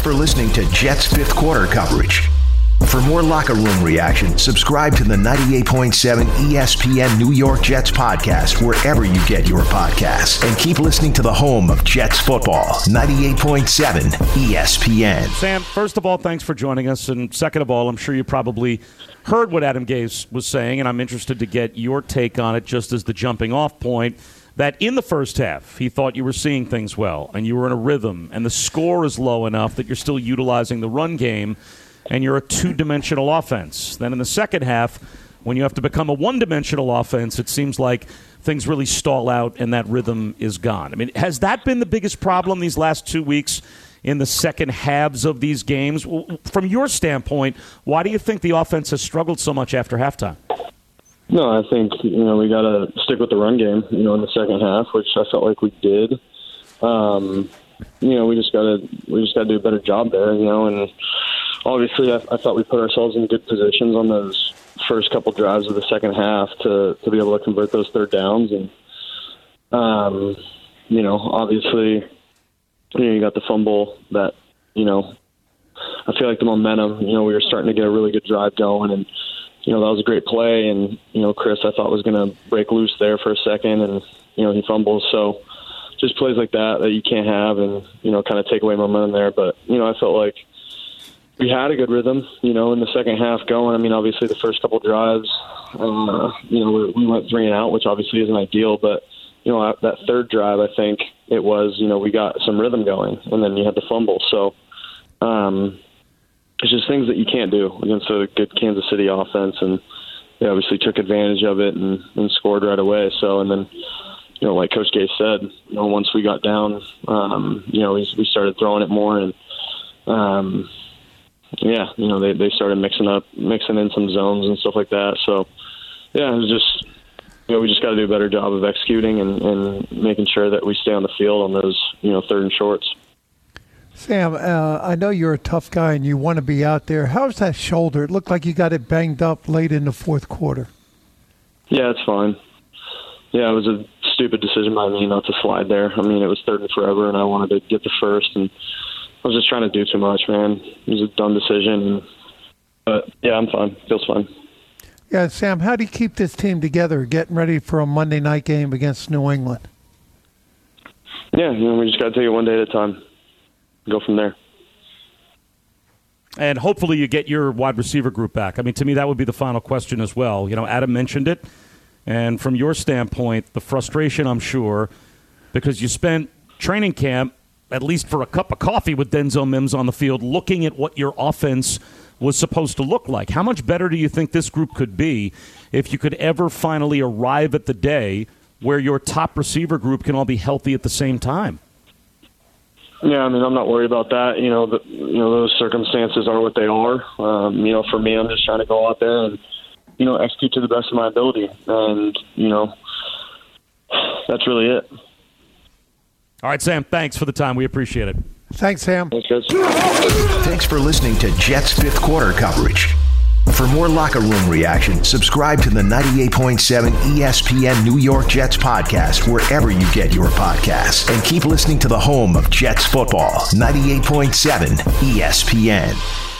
Thanks for listening to Jets fifth quarter coverage. For more locker room reaction, subscribe to the 98.7 ESPN New York Jets podcast wherever you get your podcasts. And keep listening to the home of Jets football, 98.7 ESPN. Sam, first of all, thanks for joining us. And second of all, I'm sure you probably heard what Adam Gase was saying, and I'm interested to get your take on it just as the jumping off point that in the first half he thought you were seeing things well and you were in a rhythm and the score is low enough that you're still utilizing the run game and you're a two dimensional offense. Then in the second half, when you have to become a one dimensional offense, it seems like things really stall out and that rhythm is gone. I mean, has that been the biggest problem these last two weeks in the second halves of these games? From your standpoint, why do you think the offense has struggled so much after halftime? No, I think you know we got to stick with the run game. You know, in the second half, which I felt like we did. Um, you know, we just got to we just got to do a better job there. You know, and obviously, I, I thought we put ourselves in good positions on those first couple drives of the second half to to be able to convert those third downs, and um, you know, obviously, you know, you got the fumble that you know. I feel like the momentum. You know, we were starting to get a really good drive going, and you know that was a great play. And you know, Chris, I thought was going to break loose there for a second, and you know he fumbles. So just plays like that that you can't have, and you know, kind of take away momentum there. But you know, I felt like we had a good rhythm, you know, in the second half going. I mean, obviously the first couple drives, uh, you know, we went three and out, which obviously isn't ideal, but you know, that third drive, I think it was, you know, we got some rhythm going, and then you had the fumble. So, um, it's just things that you can't do against a good Kansas City offense, and they obviously took advantage of it and, and scored right away. So, and then, you know, like Coach Gase said, you know, once we got down, um, you know, we, we started throwing it more, and um, yeah, you know, they they started mixing up, mixing in some zones and stuff like that. So, yeah, it was just you know, we just got to do a better job of executing and, and making sure that we stay on the field on those, you know, third and shorts. Sam, uh, I know you're a tough guy and you want to be out there. How's that shoulder? It looked like you got it banged up late in the fourth quarter. Yeah, it's fine. Yeah, it was a stupid decision by me not to slide there. I mean, it was third and forever, and I wanted to get the first, and I was just trying to do too much, man. It was a dumb decision. But yeah, I'm fine. Feels fine. Yeah, Sam, how do you keep this team together, getting ready for a Monday night game against New England? Yeah, you know, we just got to take it one day at a time. Go from there. And hopefully you get your wide receiver group back. I mean, to me, that would be the final question as well. You know, Adam mentioned it. And from your standpoint, the frustration, I'm sure, because you spent training camp at least for a cup of coffee with Denzel Mims on the field, looking at what your offense was supposed to look like. How much better do you think this group could be if you could ever finally arrive at the day where your top receiver group can all be healthy at the same time? Yeah, I mean, I'm not worried about that. You know, the, you know, those circumstances are what they are. Um, you know, for me, I'm just trying to go out there and you know execute to the best of my ability, and you know, that's really it. All right, Sam, thanks for the time. We appreciate it. Thanks, Sam. Thanks, guys. Thanks for listening to Jets fifth quarter coverage. For more locker room reaction, subscribe to the 98.7 ESPN New York Jets podcast wherever you get your podcasts. And keep listening to the home of Jets football, 98.7 ESPN.